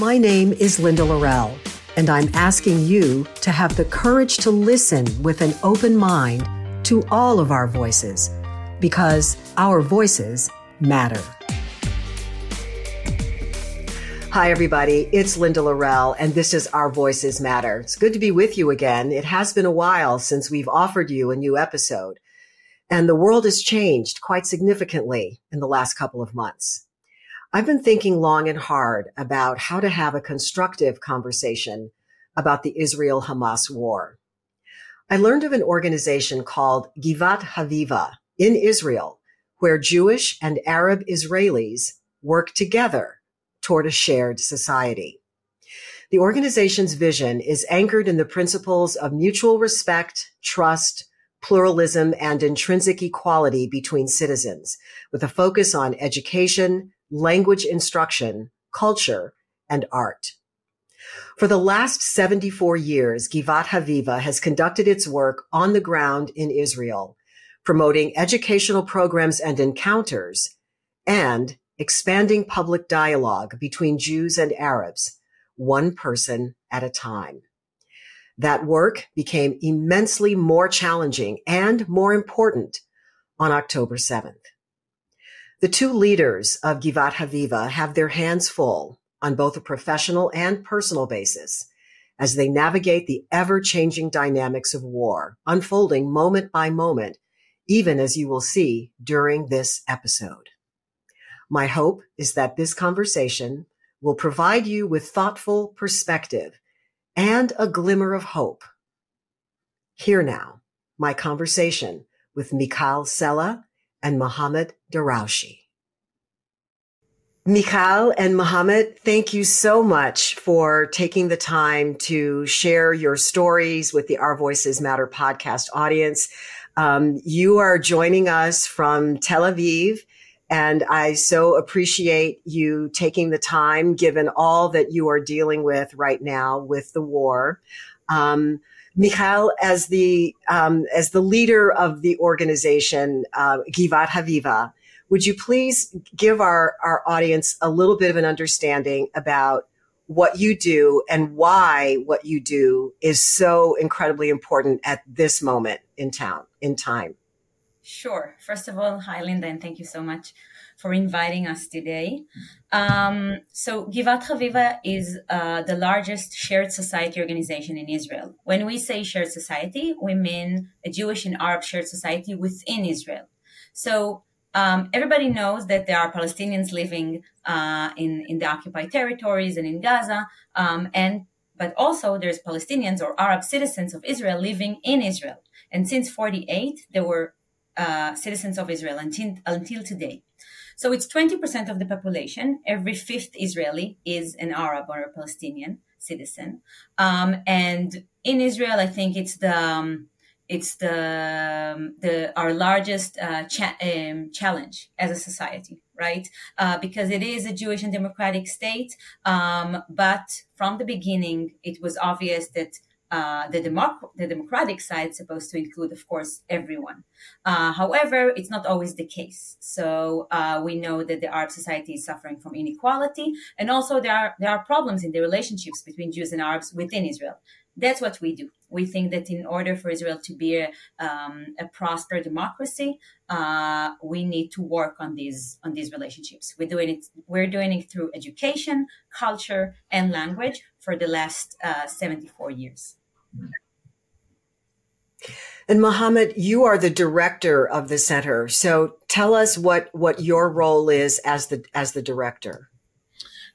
My name is Linda Lorelle, and I'm asking you to have the courage to listen with an open mind to all of our voices because our voices matter. Hi, everybody. It's Linda Lorelle, and this is Our Voices Matter. It's good to be with you again. It has been a while since we've offered you a new episode, and the world has changed quite significantly in the last couple of months. I've been thinking long and hard about how to have a constructive conversation about the Israel Hamas war. I learned of an organization called Givat Haviva in Israel, where Jewish and Arab Israelis work together toward a shared society. The organization's vision is anchored in the principles of mutual respect, trust, pluralism, and intrinsic equality between citizens, with a focus on education, language instruction, culture, and art. For the last 74 years, Givat Haviva has conducted its work on the ground in Israel, promoting educational programs and encounters and expanding public dialogue between Jews and Arabs, one person at a time. That work became immensely more challenging and more important on October 7th. The two leaders of Givat Haviva have their hands full on both a professional and personal basis as they navigate the ever changing dynamics of war, unfolding moment by moment, even as you will see during this episode. My hope is that this conversation will provide you with thoughtful perspective and a glimmer of hope. Here now, my conversation with Michal Sella and Mohammad Darawshe. Michal and Mohammad, thank you so much for taking the time to share your stories with the Our Voices Matter podcast audience. Um, you are joining us from Tel Aviv, and I so appreciate you taking the time, given all that you are dealing with right now with the war. Um, Michal, as the um, as the leader of the organization uh, Givat Haviva, would you please give our our audience a little bit of an understanding about what you do and why what you do is so incredibly important at this moment in town in time? Sure. First of all, hi Linda, and thank you so much for inviting us today. Um, so Givat Haviva is uh, the largest shared society organization in Israel. When we say shared society, we mean a Jewish and Arab shared society within Israel. So um, everybody knows that there are Palestinians living uh, in in the occupied territories and in Gaza, um, and but also there's Palestinians or Arab citizens of Israel living in Israel. And since 48, there were uh, citizens of Israel until, until today. So it's 20% of the population. Every fifth Israeli is an Arab or a Palestinian citizen. Um, and in Israel, I think it's the, um, it's the, um, the our largest uh, cha- um, challenge as a society, right? Uh, because it is a Jewish and democratic state, um, but from the beginning, it was obvious that uh, the, democ- the democratic side is supposed to include, of course, everyone. Uh, however, it's not always the case. So uh, we know that the Arab society is suffering from inequality, and also there are there are problems in the relationships between Jews and Arabs within Israel. That's what we do. We think that in order for Israel to be a, um, a prosperous democracy, uh, we need to work on these on these relationships. We're doing it. We're doing it through education, culture, and language for the last uh, 74 years. And Mohammad, you are the director of the center. So tell us what, what your role is as the as the director.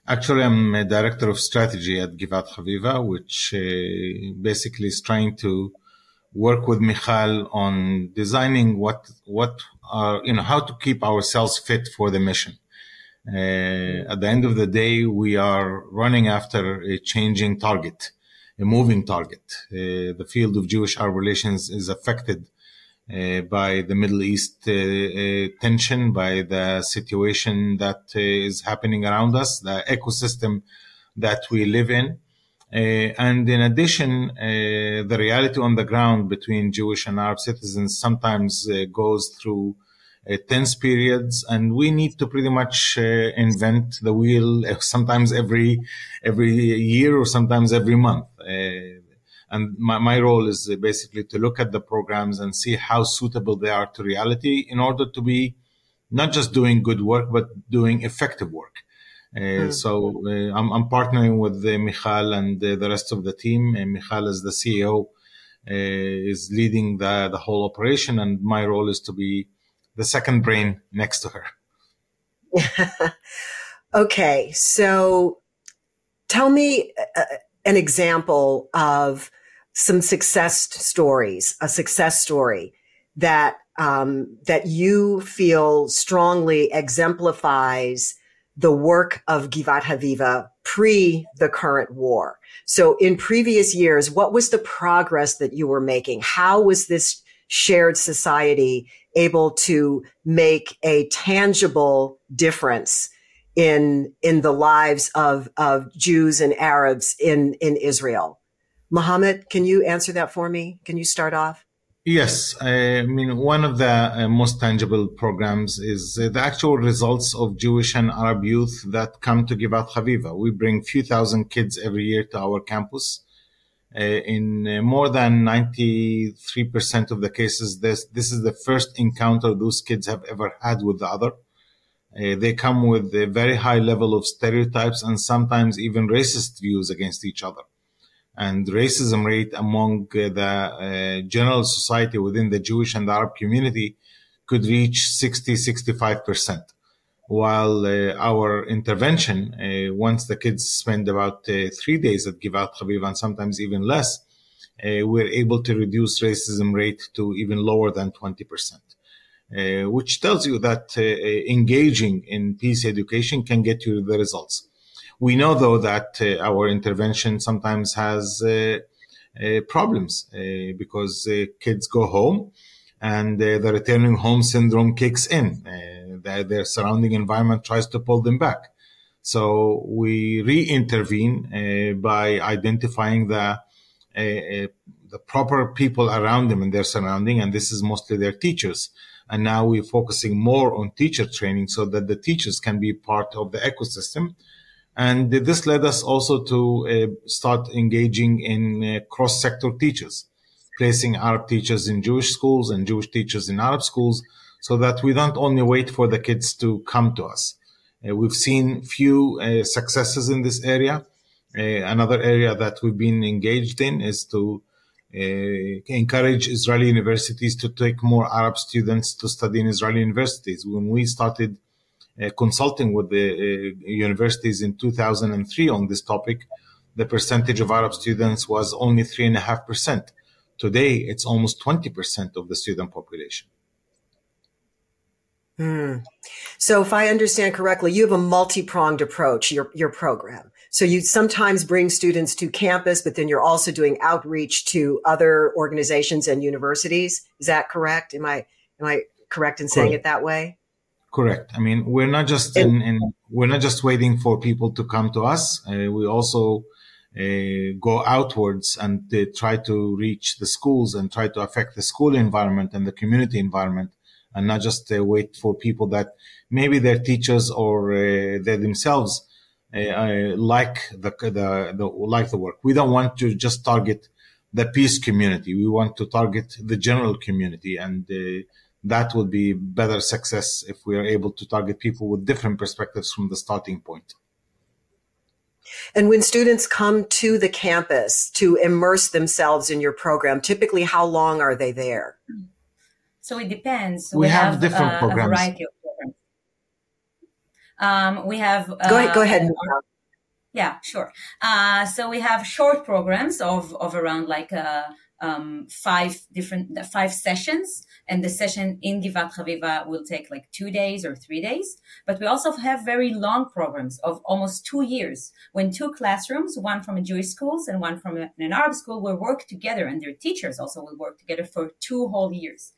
Actually, I'm a director of strategy at Givat Haviva, which uh, basically is trying to work with Michal on designing what what are you know how to keep ourselves fit for the mission. Uh, at the end of the day, we are running after a changing target a moving target. Uh, the field of Jewish Arab relations is affected uh, by the Middle East uh, tension, by the situation that is happening around us, the ecosystem that we live in. Uh, and in addition, uh, the reality on the ground between Jewish and Arab citizens sometimes uh, goes through uh, tense periods, and we need to pretty much uh, invent the wheel uh, sometimes every every year or sometimes every month. Uh, and my, my role is basically to look at the programs and see how suitable they are to reality in order to be not just doing good work, but doing effective work. Uh, mm. So uh, I'm, I'm, partnering with uh, Michal and the rest of the team. Uh, Michal is the CEO, is leading the, the whole operation, and my role is to be the second brain next to her. okay, so tell me an example of some success stories, a success story that um, that you feel strongly exemplifies the work of Givat Haviva pre the current war. So in previous years, what was the progress that you were making? How was this shared society able to make a tangible difference in, in the lives of, of Jews and Arabs in, in Israel? Mohammad, can you answer that for me? Can you start off? Yes, I mean, one of the uh, most tangible programs is uh, the actual results of Jewish and Arab youth that come to Givat Haviva. We bring few thousand kids every year to our campus. Uh, in more than 93% of the cases, this, this is the first encounter those kids have ever had with the other. Uh, they come with a very high level of stereotypes and sometimes even racist views against each other and racism rate among uh, the uh, general society within the Jewish and Arab community could reach 60, 65%. While uh, our intervention, uh, once the kids spend about three days at Givat Haviva and sometimes even less, we're able to reduce racism rate to even lower than 20%, Uh, which tells you that uh, uh, engaging in peace education can get you the results. We know though that uh, our intervention sometimes has uh, uh, problems because kids go home and the returning home syndrome kicks in. Their, their, surrounding environment tries to pull them back. So we re-intervene by identifying the the proper people around them and their surrounding, and this is mostly their teachers. And now we're focusing more on teacher training so that the teachers can be part of the ecosystem and this led us also to uh, start engaging in uh, cross-sector teachers, placing Arab teachers in Jewish schools and Jewish teachers in Arab schools, so that we don't only wait for the kids to come to us. Uh, we've seen few uh, successes in this area. Uh, another area that we've been engaged in is to encourage Israeli universities to take more Arab students to study in Israeli universities. When we started uh, consulting with the uh, universities in 2003 on this topic, the percentage of Arab students was only 3.5%. Today, it's almost 20% of the student population. Hmm. So if I understand correctly, you have a multi-pronged approach, your, your program. So you sometimes bring students to campus, but then you're also doing outreach to other organizations and universities. Is that correct? Am I, am I correct in saying correct. it that way? Correct. I mean, we're not just in, in we're not just waiting for people to come to us. Uh, we also uh, go outwards and uh, try to reach the schools and try to affect the school environment and the community environment, and not just uh, wait for people that maybe their teachers or uh, they themselves uh, like the, the, the like the work. We don't want to just target the peace community. We want to target the general community and that would be better success if we are able to target people with different perspectives from the starting point. And when students come to the campus to immerse themselves in your program, typically how long are they there? So it depends. We, we have, have, different uh, programs. A variety of programs. Um, we have. Uh, go ahead. Go ahead. Yeah, sure. Uh, so we have short programs of, of around like uh, um, five different five sessions and the session in Givat Haviva will take like two days or three days. But we also have very long programs of almost two years when two classrooms, one from a Jewish schools and one from an Arab school will work together and their teachers also will work together for two whole years.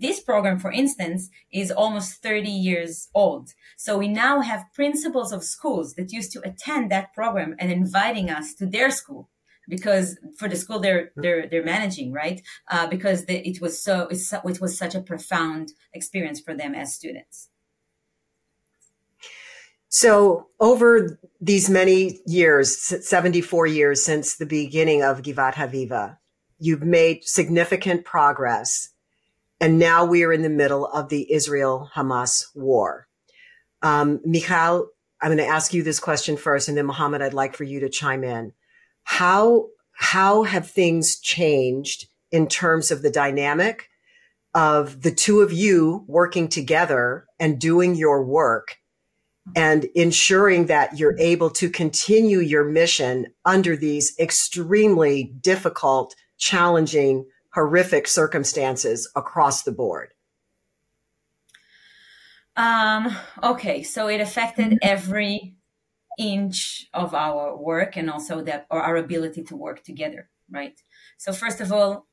This program, for instance, is almost 30 years old. So we now have principals of schools that used to attend that program and inviting us to their school because for the school they're they're they're managing right? Uh, because the, it was so it was such a profound experience for them as students. So over these many years 74 years since the beginning of givat haviva you've made significant progress and now we are in the middle of the israel hamas war. Um, michal i'm going to ask you this question first and then mohammad i'd like for you to chime in. How how have things changed in terms of the dynamic of the two of you working together and doing your work and ensuring that you're able to continue your mission under these extremely difficult, challenging, horrific circumstances across the board? Um, okay, so it affected every inch of our work and also that or our ability to work together right? So first of all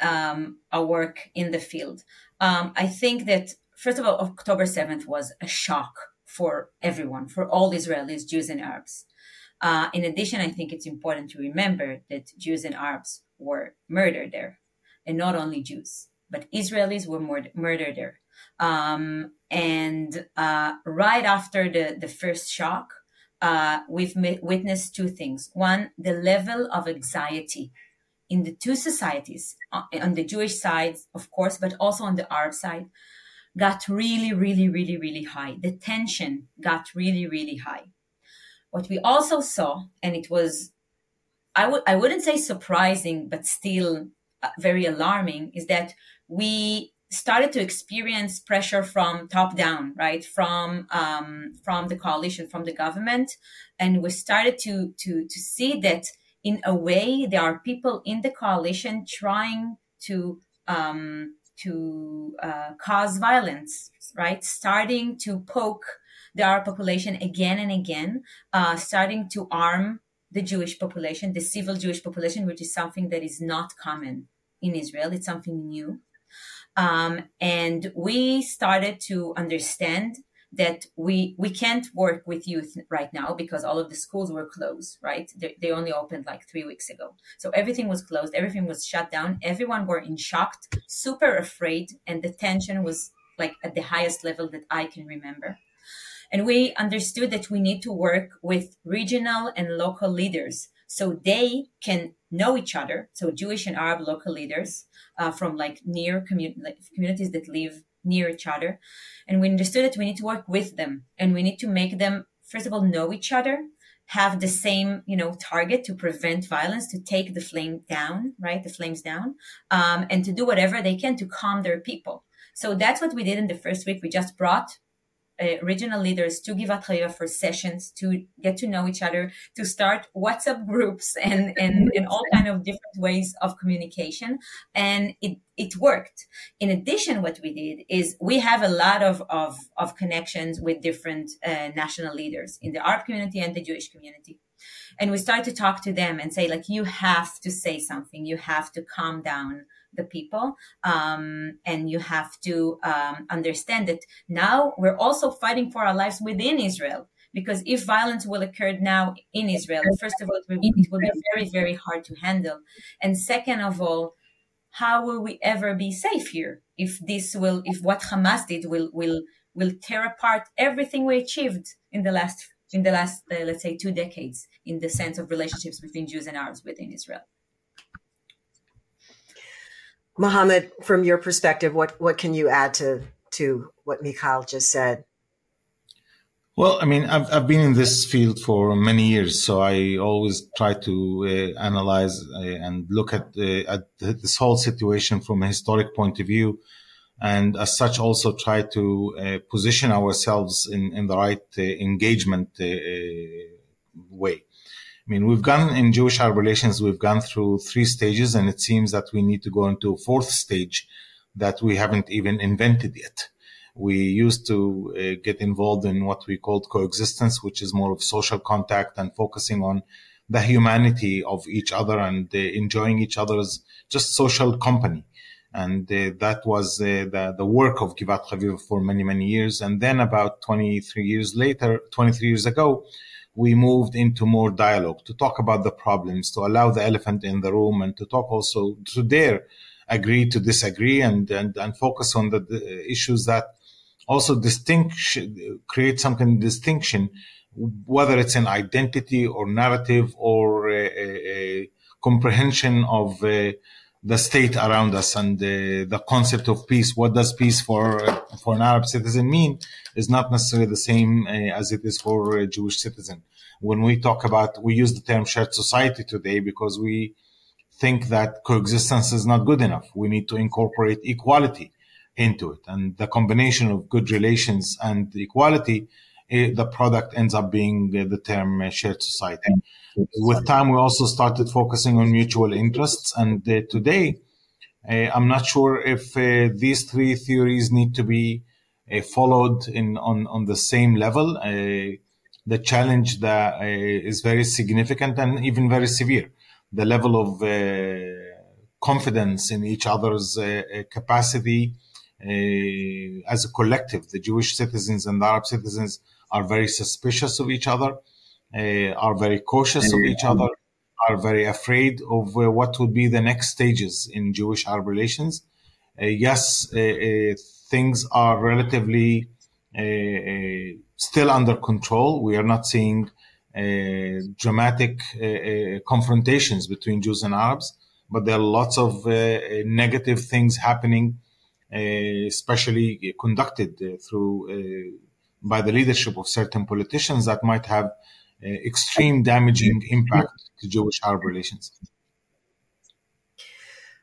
um, our work in the field. Um, i think that first of all october 7th was a shock for everyone for all israelis jews and arabs. Uh, in addition i think it's important to remember that jews and arabs were murdered there and not only jews but israelis were mur- murdered there um, and uh, right after the, the first shock uh, we've witnessed two things. One, the level of anxiety in the two societies, uh, on the Jewish side, of course, but also on the Arab side, got really, really, really, really high. The tension got really, really high. What we also saw, and it was, I would, I wouldn't say surprising, but still very alarming, is that we started to experience pressure from top down, right? From um, from the coalition, from the government, and we started to to to see that in a way there are people in the coalition trying to um, to uh, cause violence, right? Starting to poke the Arab population again and again, uh, starting to arm the Jewish population, the civil Jewish population, which is something that is not common in Israel. It's something new. Um, and we started to understand that we we can't work with youth right now because all of the schools were closed right? They, they, only opened like three weeks ago. So everything was closed. Everything was shut down. Everyone were in shock super afraid and the tension was like at the highest level that i can remember. And we understood that we need to work with regional and local leaders so they can know each other. So Jewish and Arab local leaders uh, from like near commun- like communities that live near each other. And we understood that we need to work with them and we need to make them, first of all, know each other, have the same, you know, target to prevent violence, to take the flame down, right? The flames down, um, and to do whatever they can to calm their people. So that's what we did in the first week. We just brought uh, regional leaders to Givat Haviva for sessions to get to know each other, to start WhatsApp groups and, and, and all kind of different ways of communication. And it, it worked. In addition, what we did is we have a lot of, of, of connections with different uh, national leaders in the Arab community and the Jewish community. And we start to talk to them and say, like, you have to say something. You have to calm down the people. Um, and you have to um, understand that now we're also fighting for our lives within Israel. Because if violence will occur now in Israel, first of all, it will, be, very, very hard to handle. And second of all, how will we ever be safe here if this will, if what Hamas did will, will, will tear apart everything we achieved in the last, in the last, uh, let's say, two decades in the sense of relationships between Jews and Arabs within Israel. Mohammad, from your perspective, what, what can you add to, to what Michal just said? Well, I mean, I've, I've been in this field for many years, so I always try to uh, analyze uh, and look at, uh, at this whole situation from a historic point of view. And as such, also try to uh, position ourselves in, in the right uh, engagement uh, way. I mean, we've gone in Jewish Arab relations, we've gone through three stages, and it seems that we need to go into a fourth stage that we haven't even invented yet. We used to uh, get involved in what we called coexistence, which is more of social contact and focusing on the humanity of each other and uh, enjoying each other's just social company. And uh, that was uh, the, the work of Givat Haviva for many, many years. And then about 23 years later, 23 years ago, we moved into more dialogue to talk about the problems, to allow the elephant in the room, and to talk also to dare agree to disagree and and, and focus on the, the issues that also distinction create some kind of distinction, whether it's an identity or narrative or a, a, a comprehension of uh, the state around us and uh, the concept of peace. What does peace for for an Arab citizen mean is not necessarily the same uh, as it is for a Jewish citizen. When we talk about, we use the term shared society today because we think that coexistence is not good enough. We need to incorporate equality into it, and the combination of good relations and equality, the product ends up being uh, the term uh, shared society with time, we also started focusing on mutual interests. And uh, today, uh, I'm not sure if uh, these three theories need to be uh, followed in on, on the same level. Uh, the challenge that uh, is very significant and even very severe. The level of confidence in each other's capacity as a collective. The Jewish citizens and the Arab citizens are very suspicious of each other uh, are very cautious of each other, are very afraid of uh, what would be the next stages in Jewish Arab relations. Uh, yes, uh, uh, things are relatively uh, still under control. We are not seeing dramatic confrontations between Jews and Arabs, but there are lots of negative things happening, especially conducted through by the leadership of certain politicians that might have uh, extreme damaging impact to Jewish Arab relations.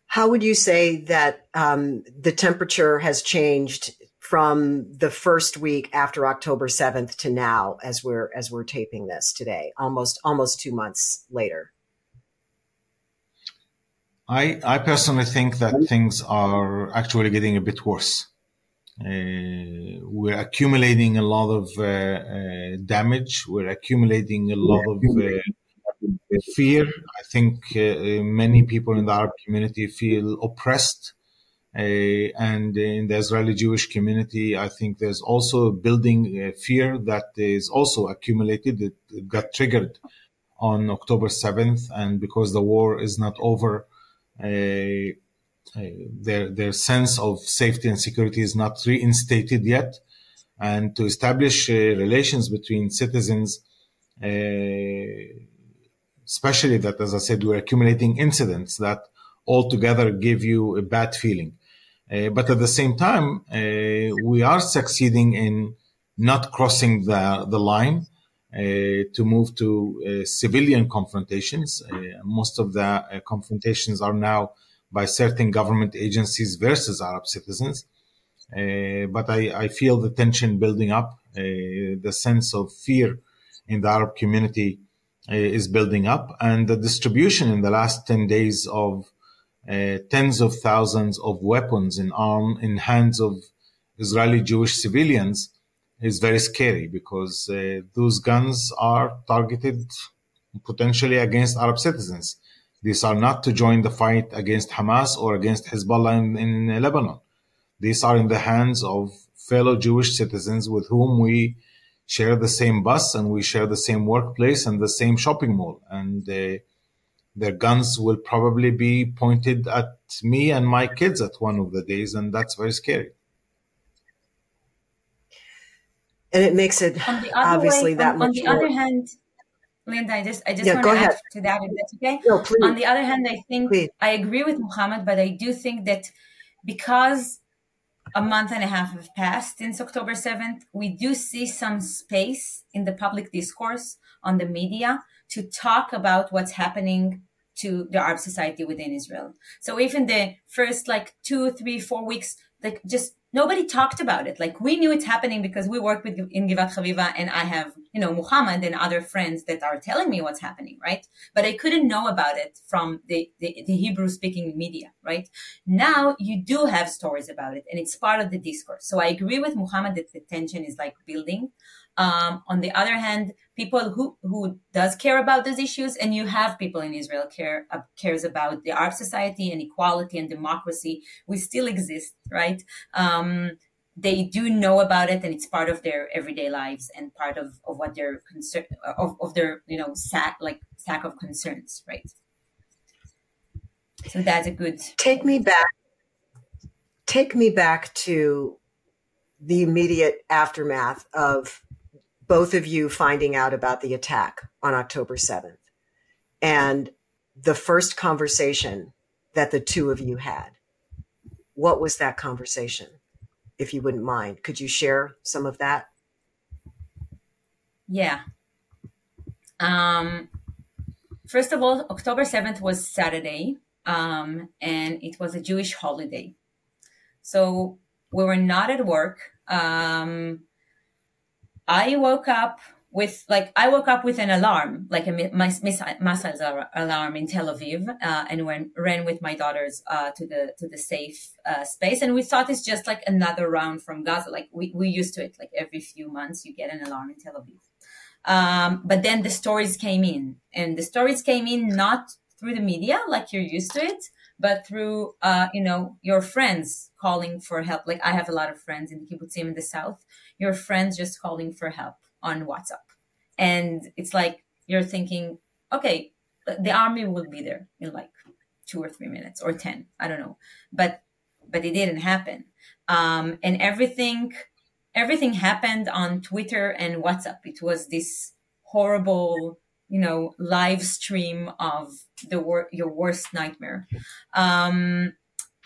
How would you say that um, the temperature has changed from the first week after October 7th to now as we're as we're taping this today, almost almost 2 months later? I I personally think that things are actually getting a bit worse. Uh, we're accumulating a lot of uh, uh, damage. We're accumulating a lot of fear. I think many people in the Arab community feel oppressed. Uh, and in the Israeli Jewish community, I think there's also building uh, fear that is also accumulated. It, it, got triggered on October 7th, and because the war is not over, uh, their their sense of safety and security is not reinstated yet, and to establish uh, relations between citizens, uh, especially that, as I said, we're accumulating incidents that altogether give you a bad feeling. Uh, but at the same time, uh, we are succeeding in not crossing the the line. Uh, to move to uh, civilian confrontations. most of the confrontations are now by certain government agencies versus Arab citizens. Uh, but I, I, feel the tension building up. Uh, the sense of fear in the Arab community uh, is building up, and the distribution in the last 10 days of uh, tens of thousands of weapons in arm in hands of Israeli Jewish civilians is very scary because uh, those guns are targeted potentially against Arab citizens. These are not to join the fight against Hamas or against Hezbollah in, in Lebanon. These are in the hands of fellow Jewish citizens with whom we share the same bus and we share the same workplace and the same shopping mall. And uh, their guns will probably be pointed at me and my kids at one of the days, and that's very scary. And it makes it obviously way, that on, much. On the more. other hand, Linda, I just I just yeah, want to add to that if that's okay. No, please. On the other hand, I think please. I agree with Mohammad, but I do think that because a month and a half have passed since October 7th, we do see some space in the public discourse on the media to talk about what's happening to the Arab society within Israel. So even the first like two, three, four weeks, like just nobody talked about it. Like we knew it's happening because we work with in Givat Haviva and I have, you know, Mohammad and other friends that are telling me what's happening, right? But I couldn't know about it from the, the, the Hebrew speaking media, right? Now you do have stories about it and it's part of the discourse. So I agree with Mohammad that the tension is like building. Um, on the other hand, people who, who does care about those issues, and you have people in Israel care uh, cares about the Arab society and equality and democracy. We still exist, right? Um, they do know about it and it's part of their everyday lives and part of, of what their concern of, of their you know sack like sack of concerns right so that's a good take me back take me back to the immediate aftermath of both of you finding out about the attack on October 7th and the first conversation that the two of you had. What was that conversation? If you wouldn't mind, could you share some of that? Yeah. Um, first of all, October 7th was Saturday, um, and it was a Jewish holiday. So we were not at work. Um, I woke up with like I woke up with an alarm, like a missile alarm in Tel Aviv, uh, and went ran with my daughters uh, to the to the safe uh, space. And we thought it's just like another round from Gaza. Like we we used to it. Like every few months, you get an alarm in Tel Aviv. Um, but then the stories came in, and the stories came in not through the media like you're used to it, but through uh, you know your friends calling for help. Like I have a lot of friends in the kibbutzim in the south. Your friends just calling for help on WhatsApp. And it's like you're thinking, okay, the army will be there in like two or three minutes or 10. I don't know. But, but it didn't happen. Um, and everything, everything happened on Twitter and WhatsApp. It was this horrible, you know, live stream of the wor- your worst nightmare. Um,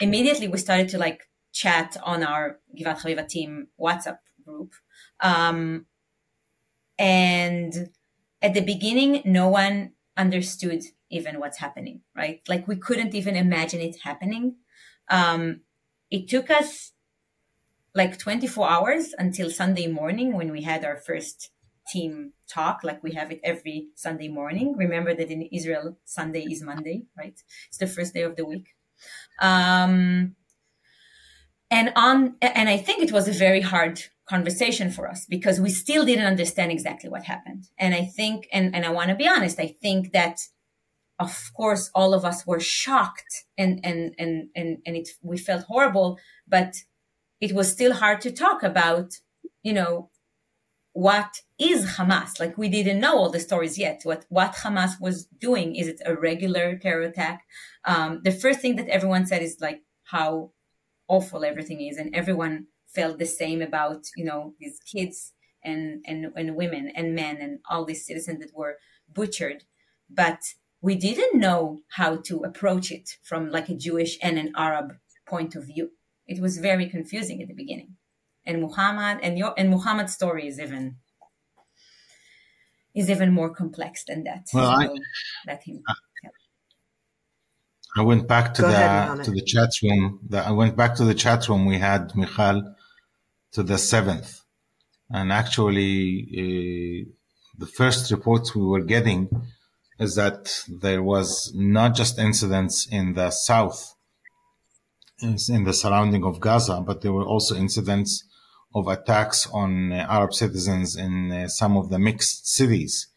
immediately we started to like chat on our Givat Haviva team WhatsApp group. Um, and at the beginning, no one understood even what's happening, right? Like we couldn't even imagine it happening. Um, it took us like 24 hours until Sunday morning when we had our first team talk, like we have it every Sunday morning. Remember that in Israel, Sunday is Monday, right? It's the first day of the week. Um, and on, and I think it was a very hard conversation for us because we still didn't understand exactly what happened. And I think, and, and I want to be honest, I think that of course all of us were shocked and, and, and, and, and it, we felt horrible, but it was still hard to talk about, you know, what is Hamas? Like we didn't know all the stories yet. What what Hamas was doing? Is it a regular terror attack? Um, the first thing that everyone said is like how awful everything is, and everyone felt the same about you know these kids and and, and women and men and all these citizens that were butchered but we didn't know how to approach it from like a jewish and an arab point of view it was very confusing at the beginning and mohammad and your and mohammad's story is even is even more complex than that well so I, let him I went back to Go the ahead, to the chat room. The, I went back to the chat room. We had Michal to the seventh. And actually, uh, the first reports we were getting is that there was not just incidents in the south, in the surrounding of Gaza, but there were also incidents of attacks on uh, Arab citizens in uh, some of the mixed cities.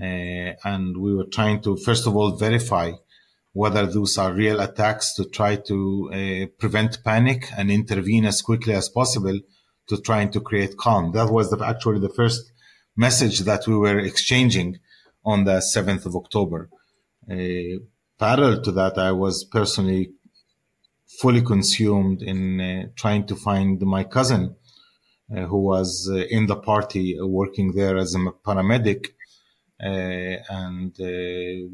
Uh, and we were trying to, first of all, verify whether those are real attacks to try to prevent panic and intervene as quickly as possible to trying to create calm. That was the, actually the first message that we were exchanging on the 7th of October. Uh, parallel to that, I was personally fully consumed in uh, trying to find my cousin who was uh, in the party uh, working there as a paramedic. Uh, and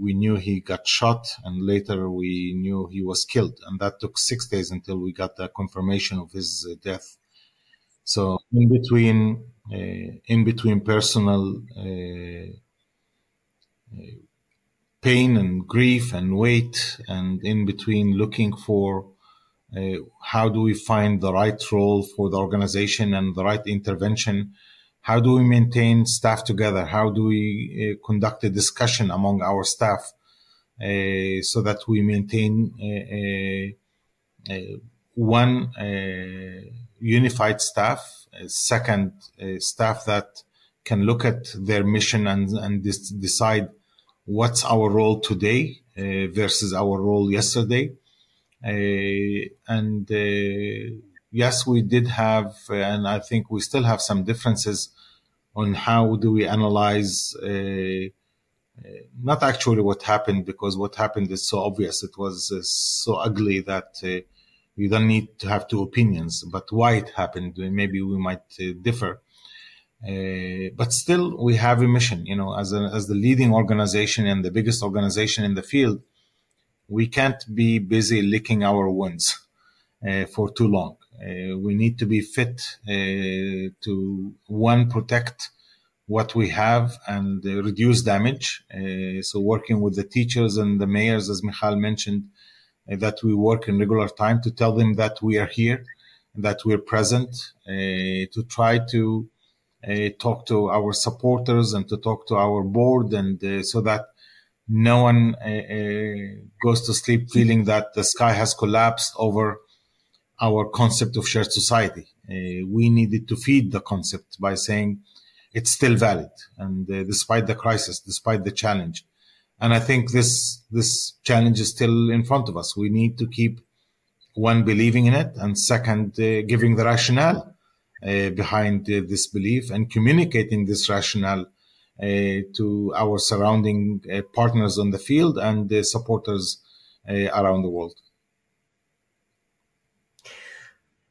we knew he got shot and later we knew he was killed. And that took six days until we got the confirmation of his death. So in between, uh, in between personal uh, uh, pain and grief and weight, and in between looking for uh, how do we find the right role for the organization and the right intervention? How do we maintain staff together? How do we uh, conduct a discussion among our staff uh, so that we maintain one unified staff, second, staff that can look at their mission and, and decide what's our role today uh, versus our role yesterday. Uh, and uh, yes, we did have, and I think we still have some differences on how do we analyze uh, not actually what happened because what happened is so obvious. It was uh, so ugly that uh, you don't need to have two opinions. But why it happened, maybe we might uh, differ. Uh, but still, we have a mission. You know, as a, as the leading organization and the biggest organization in the field, we can't be busy licking our wounds uh, for too long. Uh, we need to be fit to one protect what we have and uh, reduce damage. Uh, so working with the teachers and the mayors, as Michal mentioned, uh, that we work in regular time to tell them that we are here, that we're present, to try to talk to our supporters and to talk to our board and so that no one uh, uh, goes to sleep feeling that the sky has collapsed over our concept of shared society. Uh, we needed to feed the concept by saying it's still valid, and despite the crisis, despite the challenge, and I think this this challenge is still in front of us. We need to keep one believing in it, and second giving the rationale behind this belief and communicating this rationale to our surrounding uh, partners on the field and the supporters around the world.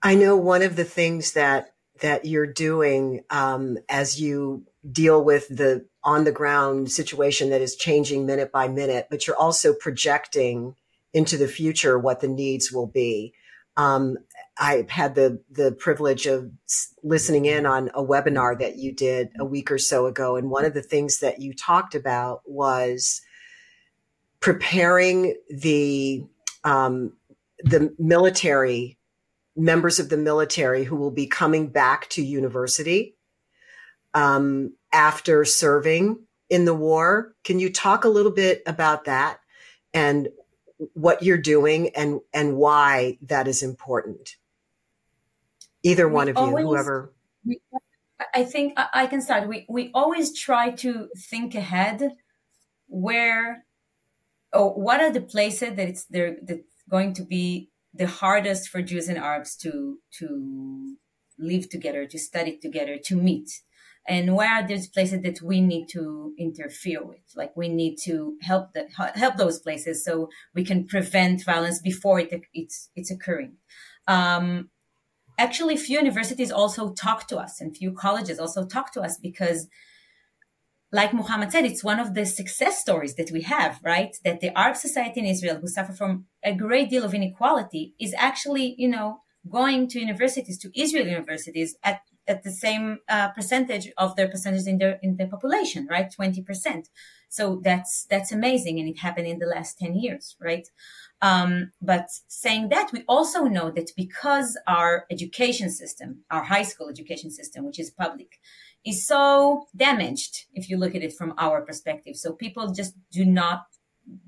I know one of the things that that you're doing um, as you deal with the on the ground situation that is changing minute by minute, but you're also projecting into the future what the needs will be. Um, I had the the privilege of listening in on a webinar that you did a week or so ago, and one of the things that you talked about was preparing the um, the military members of the military who will be coming back to university um, after serving in the war. Can you talk a little bit about that and what you're doing and and why that is important? Either one we of always, you, whoever. We, I think I can start. We we always try to think ahead where oh what are the places that it's there that's going to be the hardest for Jews and Arabs to to live together, to study together, to meet. And where are those places that we need to interfere with? Like we need to help the, help those places so we can prevent violence before it, it's it's occurring. Um, actually, few universities also talk to us, and few colleges also talk to us because like Mohammad said, it's one of the success stories that we have, right? That the Arab society in Israel, who suffer from a great deal of inequality, is actually, you know, going to universities, to Israel universities at, at the same uh, percentage of their percentage in their in the population, right? Twenty percent. So that's that's amazing, and it happened in the last ten years, right? Um, but saying that, we also know that because our education system, our high school education system, which is public, is so damaged if you look at it from our perspective. So people just do not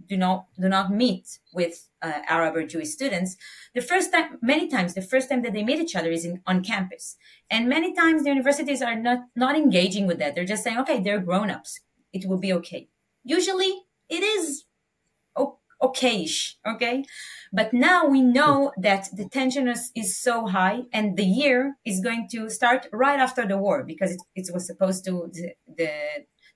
do not do not meet with uh, Arab or Jewish students. The first time, many times, the first time that they meet each other is in, on campus, and many times the universities are not not engaging with that. They're just saying, okay, they're grown ups. It will be okay. Usually, it is okayish. Okay. But now we know that the tension is, is, so high and the year is going to start right after the war because it, it was supposed to, the, the,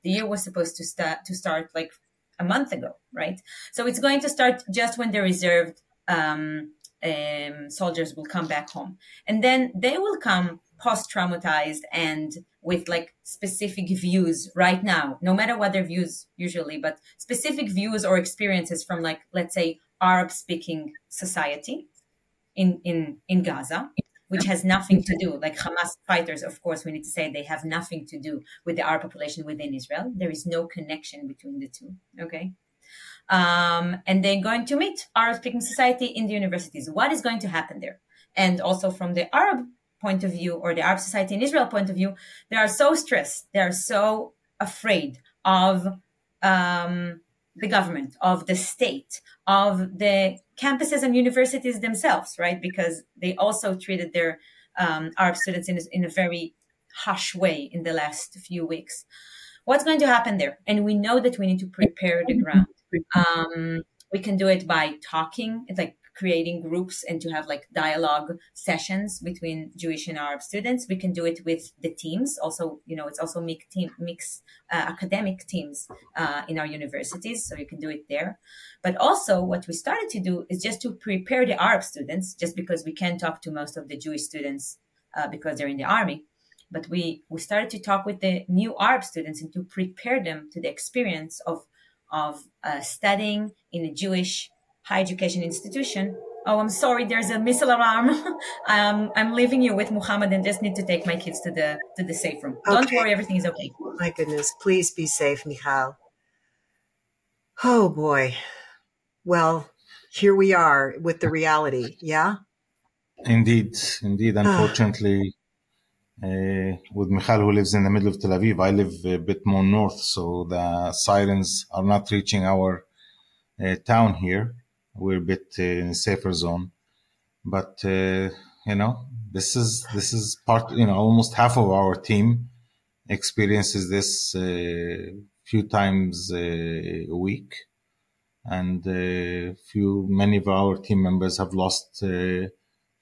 the year was supposed to start, to start like a month ago, right? So it's going to start just when the reserved, um, um, soldiers will come back home and then they will come post traumatized and with like specific views right now, no matter what their views usually, but specific views or experiences from like, let's say, Arab speaking society in, in, in Gaza, which has nothing to do, like Hamas fighters, of course, we need to say they have nothing to do with the Arab population within Israel. There is no connection between the two. Okay. Um, and they're going to meet Arab speaking society in the universities. What is going to happen there? And also from the Arab point of view or the Arab society in Israel point of view, they are so stressed, they are so afraid of um, the government, of the state, of the campuses and universities themselves, right? Because they also treated their um, Arab students in, in a very hush way in the last few weeks. What's going to happen there? And we know that we need to prepare the ground. Um, we can do it by talking, it's like creating groups and to have like dialogue sessions between Jewish and Arab students. We can do it with the teams. Also, you know, it's also mix team mix uh, academic teams uh, in our universities, so you can do it there. But also, what we started to do is just to prepare the Arab students, just because we can't talk to most of the Jewish students uh, because they're in the army. But we we started to talk with the new Arab students and to prepare them to the experience of of uh, studying in a Jewish higher education institution. Oh, I'm sorry. There's a missile alarm. um, I'm leaving you with Mohammad and just need to take my kids to the to the safe room. Okay. Don't worry, everything is okay. My goodness, please be safe, Michal. Oh boy. Well, here we are with the reality. Yeah. Indeed, indeed. Unfortunately, uh, with Michal, who lives in the middle of Tel Aviv, I live a bit more north, so the sirens are not reaching our uh, town here we're a bit uh, in a safer zone. But uh, you know, this is this is part. You know, almost half of our team experiences this a uh, few times a week, and few many of our team members have lost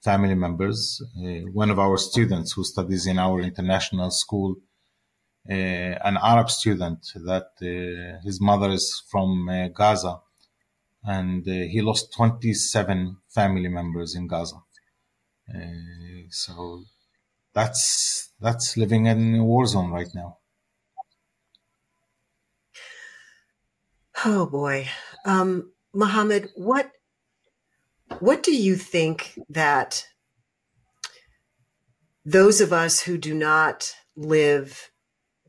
family members. Uh, one of our students who studies in our international school, uh, an Arab student that uh, his mother is from Gaza, and uh, he lost 27 family members in Gaza. Uh, so that's that's living in a war zone right now. Oh boy, um, Mohammad, what what do you think that those of us who do not live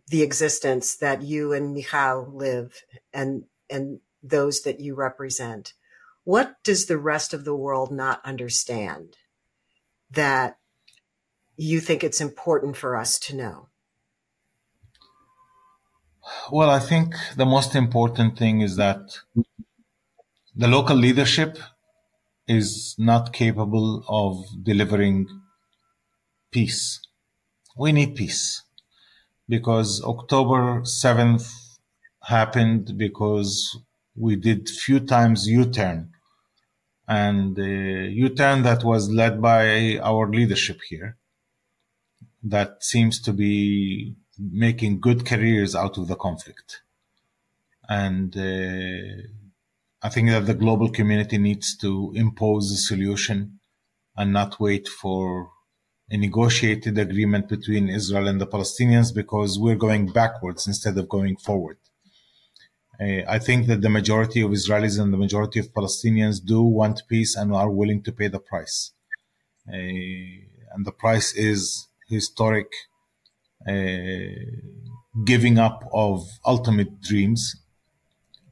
the existence that you and Michal live and and those that you represent. What does the rest of the world not understand that you think it's important for us to know? Well, I think the most important thing is that the local leadership is not capable of delivering peace. We need peace because October 7th happened because we did few times U-turn and the U-turn that was led by our leadership here that seems to be making good careers out of the conflict. And uh, I think that the global community needs to impose a solution and not wait for a negotiated agreement between Israel and the Palestinians because we're going backwards instead of going forward. Uh, I think that the majority of Israelis and the majority of Palestinians do want peace and are willing to pay the price. Uh, and the price is historic uh, giving up of ultimate dreams.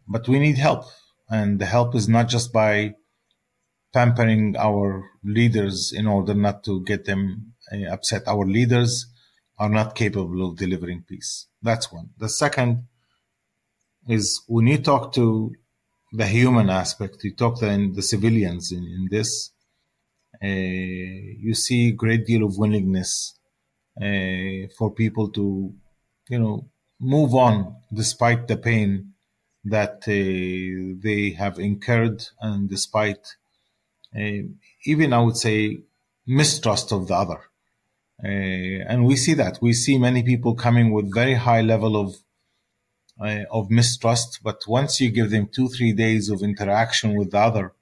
But we need help. And the help is not just by pampering our leaders in order not to get them upset. Our leaders are not capable of delivering peace. That's one. The second, is when you talk to the human aspect, you talk to the civilians in, in this, uh, you see a great deal of willingness uh, for people to, you know, move on despite the pain that uh, they have incurred and despite uh, even, I would say, mistrust of the other. Uh, and we see that. We see many people coming with very high level of uh, of mistrust. But once you give them two, three days of interaction with the other,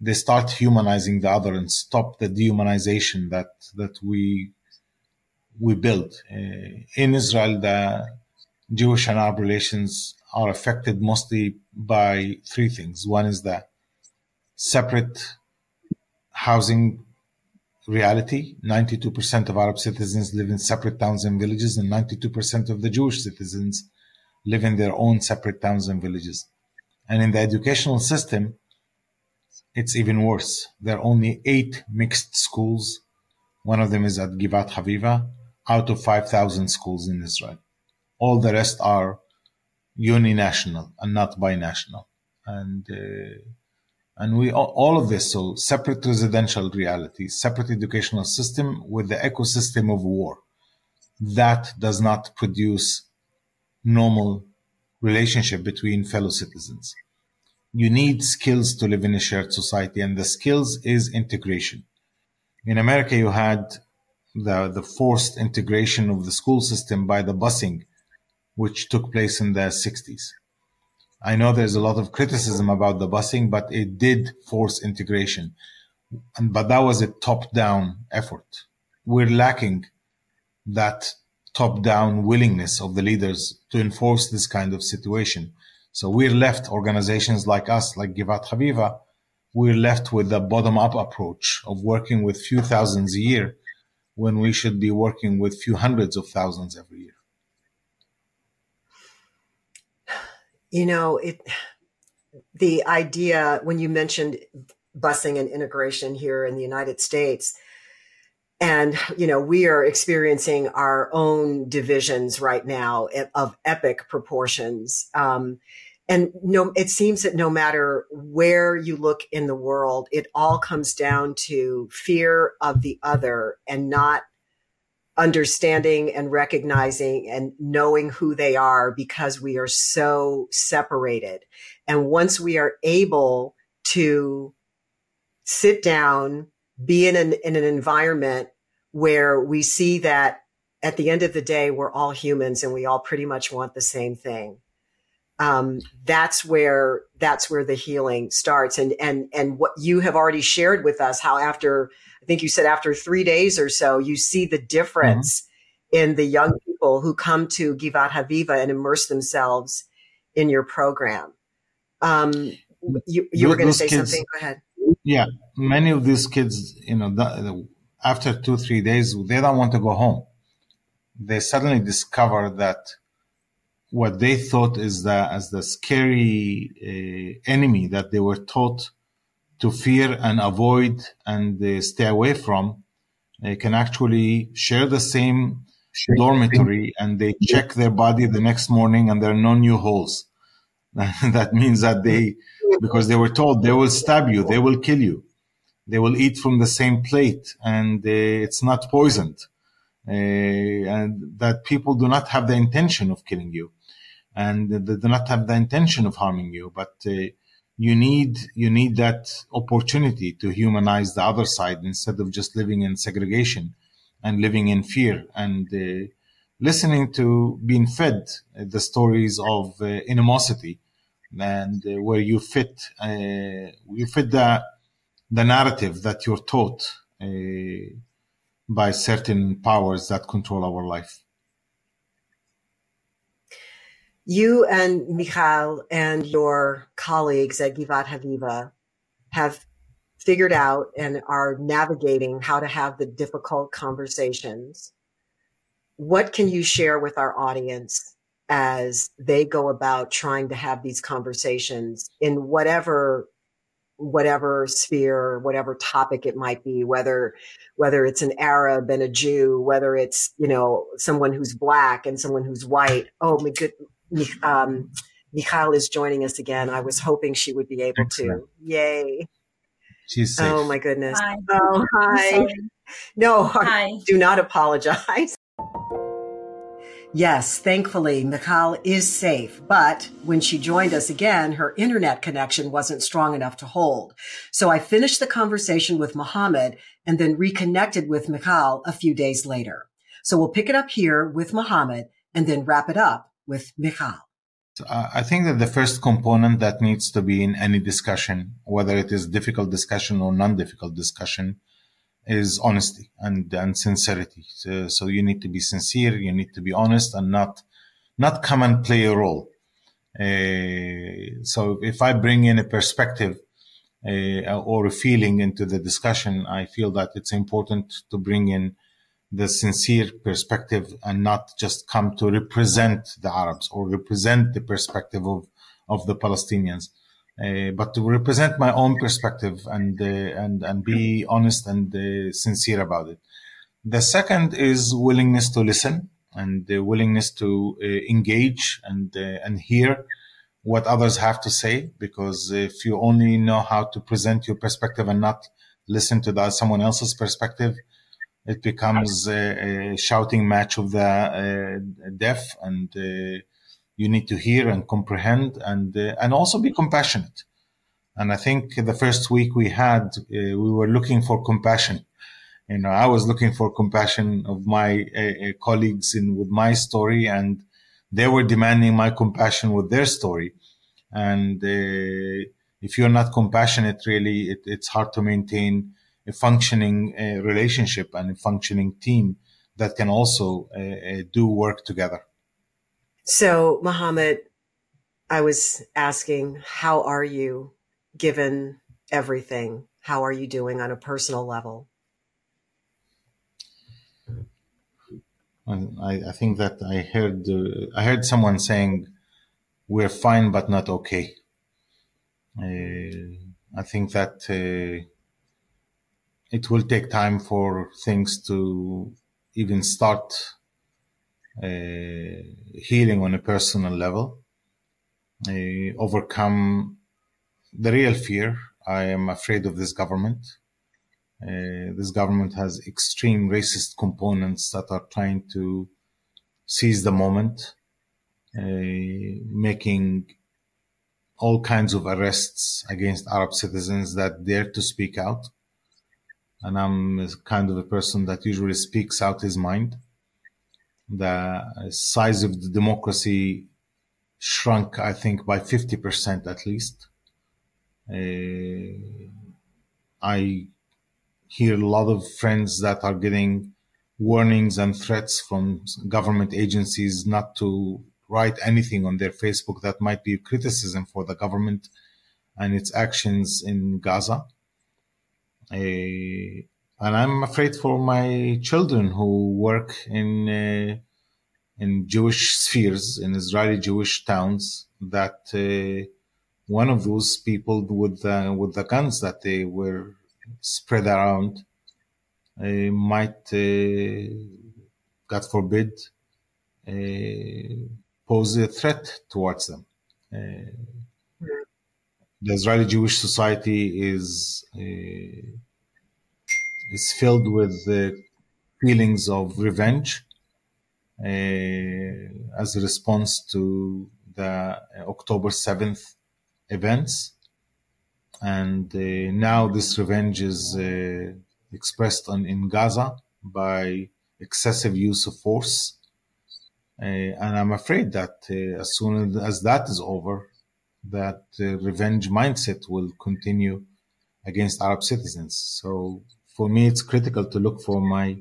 they start humanizing the other and stop the dehumanization that that we we build. Uh, in Israel, the Jewish and Arab relations are affected mostly by three things. One is the separate housing reality. 92% of Arab citizens live in separate towns and villages, and 92% of the Jewish citizens live in their own separate towns and villages. And in the educational system, it's even worse. There are only eight mixed schools. One of them is at Givat Haviva out of 5,000 schools in Israel. All the rest are uninational and not binational. And, uh, and we, all of this, so separate residential reality, separate educational system with the ecosystem of war. That does not produce normal relationship between fellow citizens. you need skills to live in a shared society, and the skills is integration. In America, you had the, the forced integration of the school system by the busing, which took place in the 60s. I know there's a lot of criticism about the busing, but it did force integration. And, but that was a top down effort. We're lacking that top down willingness of the leaders to enforce this kind of situation. So we're left organizations like us, like Givat Haviva, we're left with the bottom up approach of working with few thousands a year when we should be working with few hundreds of thousands every year. You know, it the idea when you mentioned busing and integration here in the United States, and you know we are experiencing our own divisions right now of epic proportions. Um, and no, it seems that no matter where you look in the world, it all comes down to fear of the other and not understanding and recognizing and knowing who they are because we are so separated. And once we are able to sit down, be in an, in an environment where we see that at the end of the day, we're all humans and we all pretty much want the same thing. Um, that's where that's where the healing starts. And and and what you have already shared with us how after i think you said after three days or so you see the difference mm-hmm. in the young people who come to Givat Haviva and immerse themselves in your program. Um, you, you were going to say kids, something. Go ahead yeah many of these kids you know the, after two three days they don't want to go home. They suddenly discover that what they thought is that as the scary uh, enemy that they were taught to fear and avoid and uh, stay away from they can actually share the same dormitory and they check their body the next morning and there are no new holes. That means that they because they were told they will stab you they will kill you. They will eat from the same plate and uh, it's not poisoned. Uh, and that people do not have the intention of killing you and they do not have the intention of harming you, but uh, you need you need that opportunity to humanize the other side instead of just living in segregation and living in fear and uh, listening to being fed the stories of uh, animosity and uh, where you fit uh, you fit the the narrative that you're taught by certain powers that control our life you and Michal and your colleagues at Givat Haviva have figured out and are navigating how to have the difficult conversations. What can you share with our audience as they go about trying to have these conversations in whatever whatever sphere, whatever topic it might be, whether whether it's an Arab and a Jew, whether it's you know someone who's black and someone who's white. Oh my good, um, Michal is joining us again. I was hoping she would be able Excellent. to. Yay. She's safe. Oh my goodness. Hi. Oh, hi. No, hi. do not apologize. Yes, thankfully, Michal is safe, but when she joined us again, her internet connection wasn't strong enough to hold. So I finished the conversation with Mohammad and then reconnected with Michal a few days later. So we'll pick it up here with Mohammad and then wrap it up with Michal? Uh, I think that the first component that needs to be in any discussion, whether it is difficult discussion or non-difficult discussion, is honesty and, and sincerity. So, so, you need to be sincere, you need to be honest and not, not come and play a role. Uh, so if I bring in a perspective uh, or a feeling into the discussion, I feel that it's important to bring in the sincere perspective and not just come to represent the Arabs or represent the perspective of, of the Palestinians, uh, but to represent my own perspective and, uh, and, and be honest and uh, sincere about it. The second is willingness to listen and the willingness to uh, engage and, uh, and hear what others have to say. Because if you only know how to present your perspective and not listen to the, someone else's perspective, it becomes a, a shouting match of the deaf, and you need to hear and comprehend, and uh, and also be compassionate. And I think the first week we had, uh, we were looking for compassion. You know, I was looking for compassion of my uh, uh, colleagues in with my story, and they were demanding my compassion with their story. And uh, if you're not compassionate, really, it, it's hard to maintain a functioning uh, relationship and a functioning team that can also do work together. So, Mohammad, I was asking, how are you given everything? How are you doing on a personal level? I, I think that I heard uh, I heard someone saying we're fine but not okay. Uh, I think that uh, it will take time for things to even start healing on a personal level, overcome the real fear. I am afraid of this government. Uh, this government has extreme racist components that are trying to seize the moment, uh, making all kinds of arrests against Arab citizens that dare to speak out. And I'm kind of a person that usually speaks out his mind. The size of the democracy shrunk, I think, by 50% at least. Uh, I hear a lot of friends that are getting warnings and threats from government agencies not to write anything on their Facebook that might be criticism for the government and its actions in Gaza. Uh, and I'm afraid for my children who work in uh, in Jewish spheres in Israeli Jewish towns that uh, one of those people with the, with the guns that they were spread around uh, might, uh, God forbid, uh, pose a threat towards them. the Israeli Jewish society is is filled with the feelings of revenge uh, as a response to the October 7th events. And uh, now this revenge is uh, expressed on, in Gaza by excessive use of force. Uh, and I'm afraid that uh, as soon as that is over, that revenge mindset will continue against Arab citizens. So for me, it's critical to look for my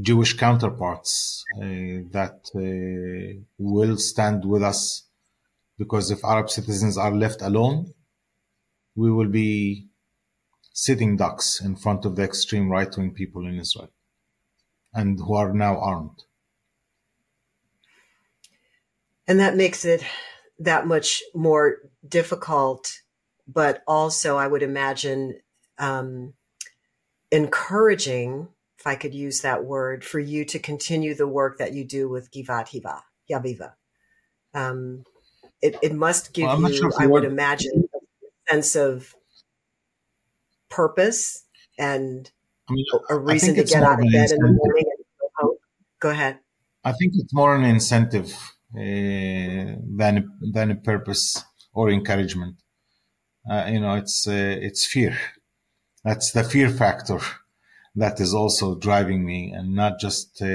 Jewish counterparts uh, that uh, will stand with us because if Arab citizens are left alone, we will be sitting ducks in front of the extreme right wing people in Israel and who are now armed. And that makes it that much more difficult, but also, I would imagine, um, encouraging, if I could use that word, for you to continue the work that you do with Givat Hiva, Yaviva. Um, it, it must give well, you, sure I would imagine, a sense of purpose and I mean, a reason to get out of bed in the morning and hope. Go ahead. I think it's more an incentive uh, than than a purpose or encouragement. Uh, you know, it's uh, it's fear. That's the fear factor that is also driving me, and not just uh,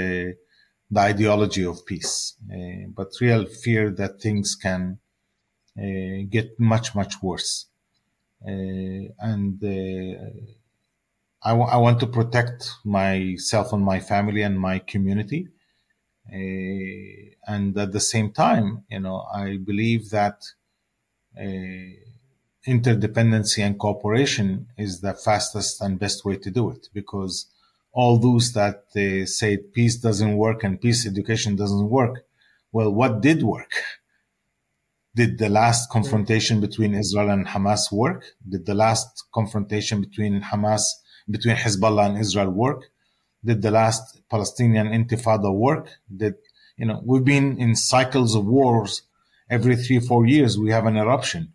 the ideology of peace, uh, but real fear that things can uh, get much, much worse. Uh, and uh, I, w- I want to protect myself and my family and my community. and at the same time, you know, I believe that interdependency and cooperation is the fastest and best way to do it because all those that say peace doesn't work and peace education doesn't work. Well, what did work? Did the last confrontation between Israel and Hamas work? Did the last confrontation between Hamas, between Hezbollah and Israel work? Did the last Palestinian intifada work? Did, you know, we've been in cycles of wars every three, four years. We have an eruption.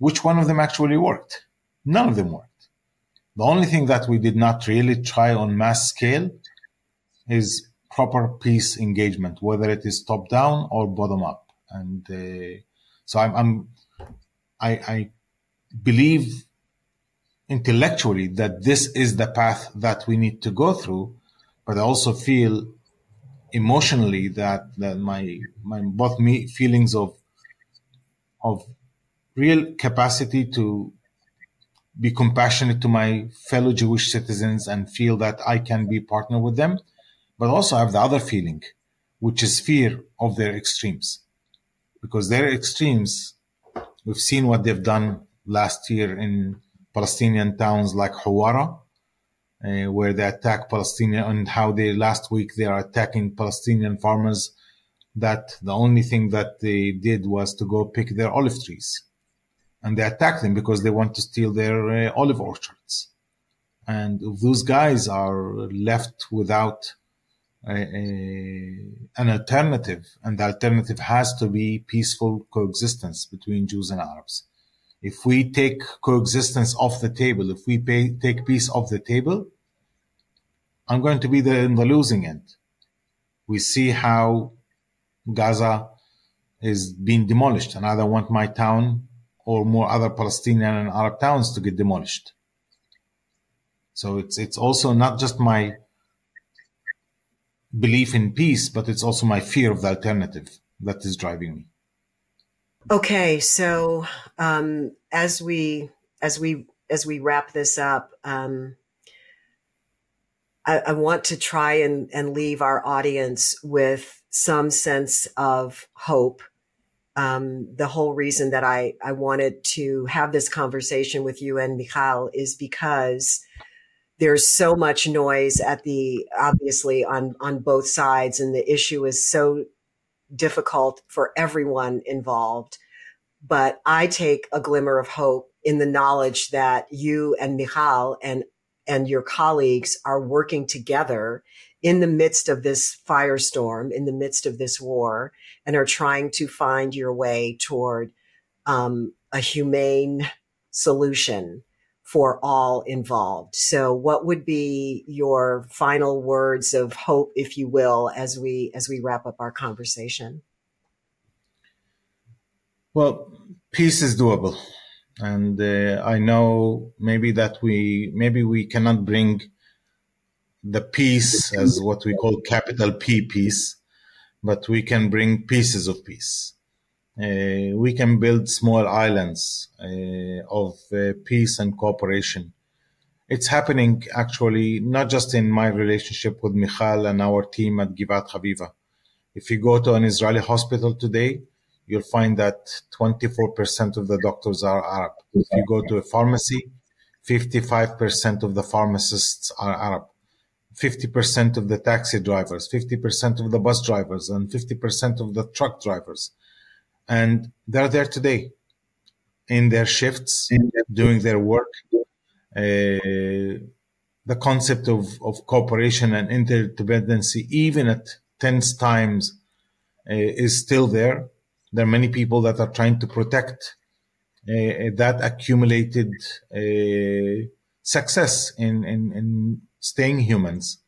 Which one of them actually worked? None of them worked. The only thing that we did not really try on mass scale is proper peace engagement, whether it is top down or bottom up. And uh, so I'm, I'm I, I, believe intellectually that this is the path that we need to go through, but I also feel emotionally that that my my both me feelings of of real capacity to be compassionate to my fellow Jewish citizens and feel that I can be partner with them, but also I have the other feeling, which is fear of their extremes, because their extremes, we've seen what they've done last year in Palestinian towns like Hawara, uh, where they attack Palestinian and how they last week they are attacking Palestinian farmers that the only thing that they did was to go pick their olive trees and they attack them because they want to steal their uh, olive orchards. And if those guys are left without a, a, an alternative, and the alternative has to be peaceful coexistence between Jews and Arabs. If we take coexistence off the table, if we pay, take peace off the table, I'm going to be in the losing end. We see how Gaza is being demolished, and I don't want my town or more other Palestinian and Arab towns to get demolished. So it's it's also not just my belief in peace, but it's also my fear of the alternative that is driving me. Okay, so um, as we as we as we wrap this up, um, I, I want to try and, and leave our audience with some sense of hope um, the whole reason that I, I wanted to have this conversation with you and Michal is because there's so much noise at the obviously on on both sides and the issue is so difficult for everyone involved. But i take a glimmer of hope in the knowledge that you and Michal and and your colleagues are working together in the midst of this firestorm, in the midst of this war, and are trying to find your way toward um, a humane solution for all involved. So, what would be your final words of hope, if you will, as we as we wrap up our conversation? Well, peace is doable, and uh, I know maybe that we maybe we cannot bring the peace as what we call capital P peace, but we can bring pieces of peace. Uh, we can build small islands uh, of uh, peace and cooperation. It's happening actually not just in my relationship with Michal and our team at Givat Haviva. If you go to an Israeli hospital today, you'll find that 24% of the doctors are Arab. If you go to a pharmacy, 55% of the pharmacists are Arab. 50% of the taxi drivers, 50% of the bus drivers, and 50% of the truck drivers. And they're there today in their shifts, doing their work. Uh, the concept of, of cooperation and interdependency, even at tense times, uh, is still there. There are many people that are trying to protect uh, that accumulated uh, success in, in, in staying humans,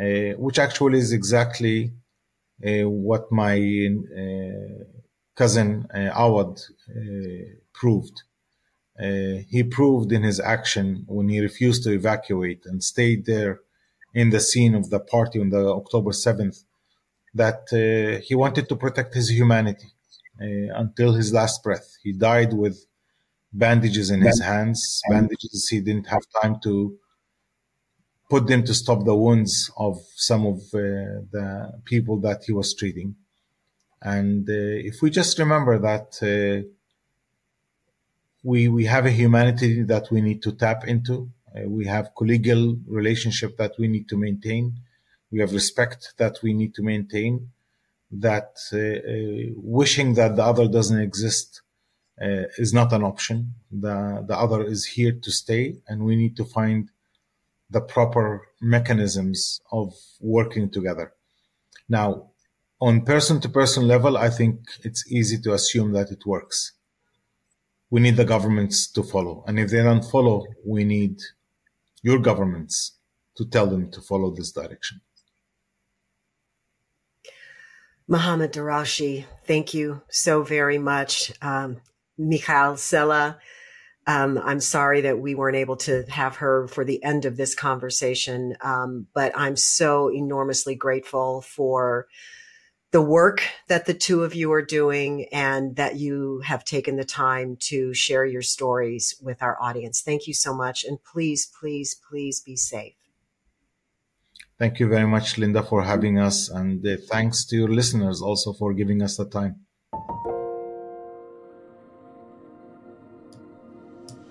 uh, which actually is exactly uh, what my uh, cousin uh, Awad uh, proved. Uh, he proved in his action when he refused to evacuate and stayed there in the scene of the party on the October 7th that he wanted to protect his humanity until his last breath. He died with bandages in his hands, bandages he didn't have time to put them to stop the wounds of some of uh, the people that he was treating. And uh, if we just remember that uh, we we have a humanity that we need to tap into, uh, we have collegial relationship that we need to maintain, we have respect that we need to maintain. That uh, uh, wishing that the other doesn't exist is not an option. The the other is here to stay, and we need to find the proper mechanisms of working together. Now, on person to person level, I think it's easy to assume that it works. We need the governments to follow. And if they don't follow, we need your governments to tell them to follow this direction. Mohammad Darawshe, thank you so very much. Um, Michal Sella, Um, I'm sorry that we weren't able to have her for the end of this conversation, um, but I'm so enormously grateful for the work that the two of you are doing and that you have taken the time to share your stories with our audience. Thank you so much. And please, please, please be safe. Thank you very much, Linda, for having us. And uh, thanks to your listeners also for giving us the time.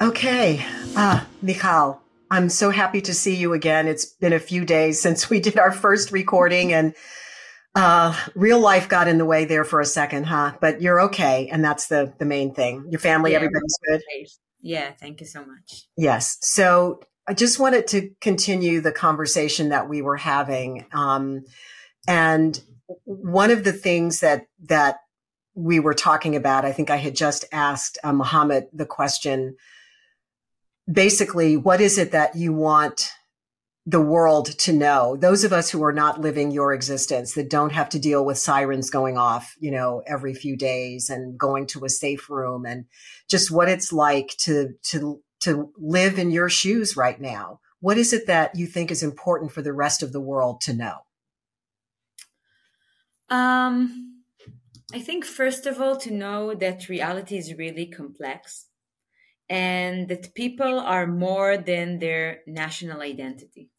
Okay. Ah, Michal, I'm so happy to see you again. It's been a few days since we did our first recording and uh, real life got in the way there for a second, huh? But you're okay. And that's the, the main thing. Your family, yeah, everybody's good. Yeah. Thank you so much. Yes. So I just wanted to continue the conversation that we were having. Um, and one of the things that, that we were talking about, I think I had just asked uh, Mohammad the question, basically, what is it that you want the world to know? Those of us who are not living your existence, that don't have to deal with sirens going off, you know, every few days and going to a safe room and just what it's like to, to, to live in your shoes right now. What is it that you think is important for the rest of the world to know? Um, I think, first of all, to know that reality is really complex and that people are more than their national identity.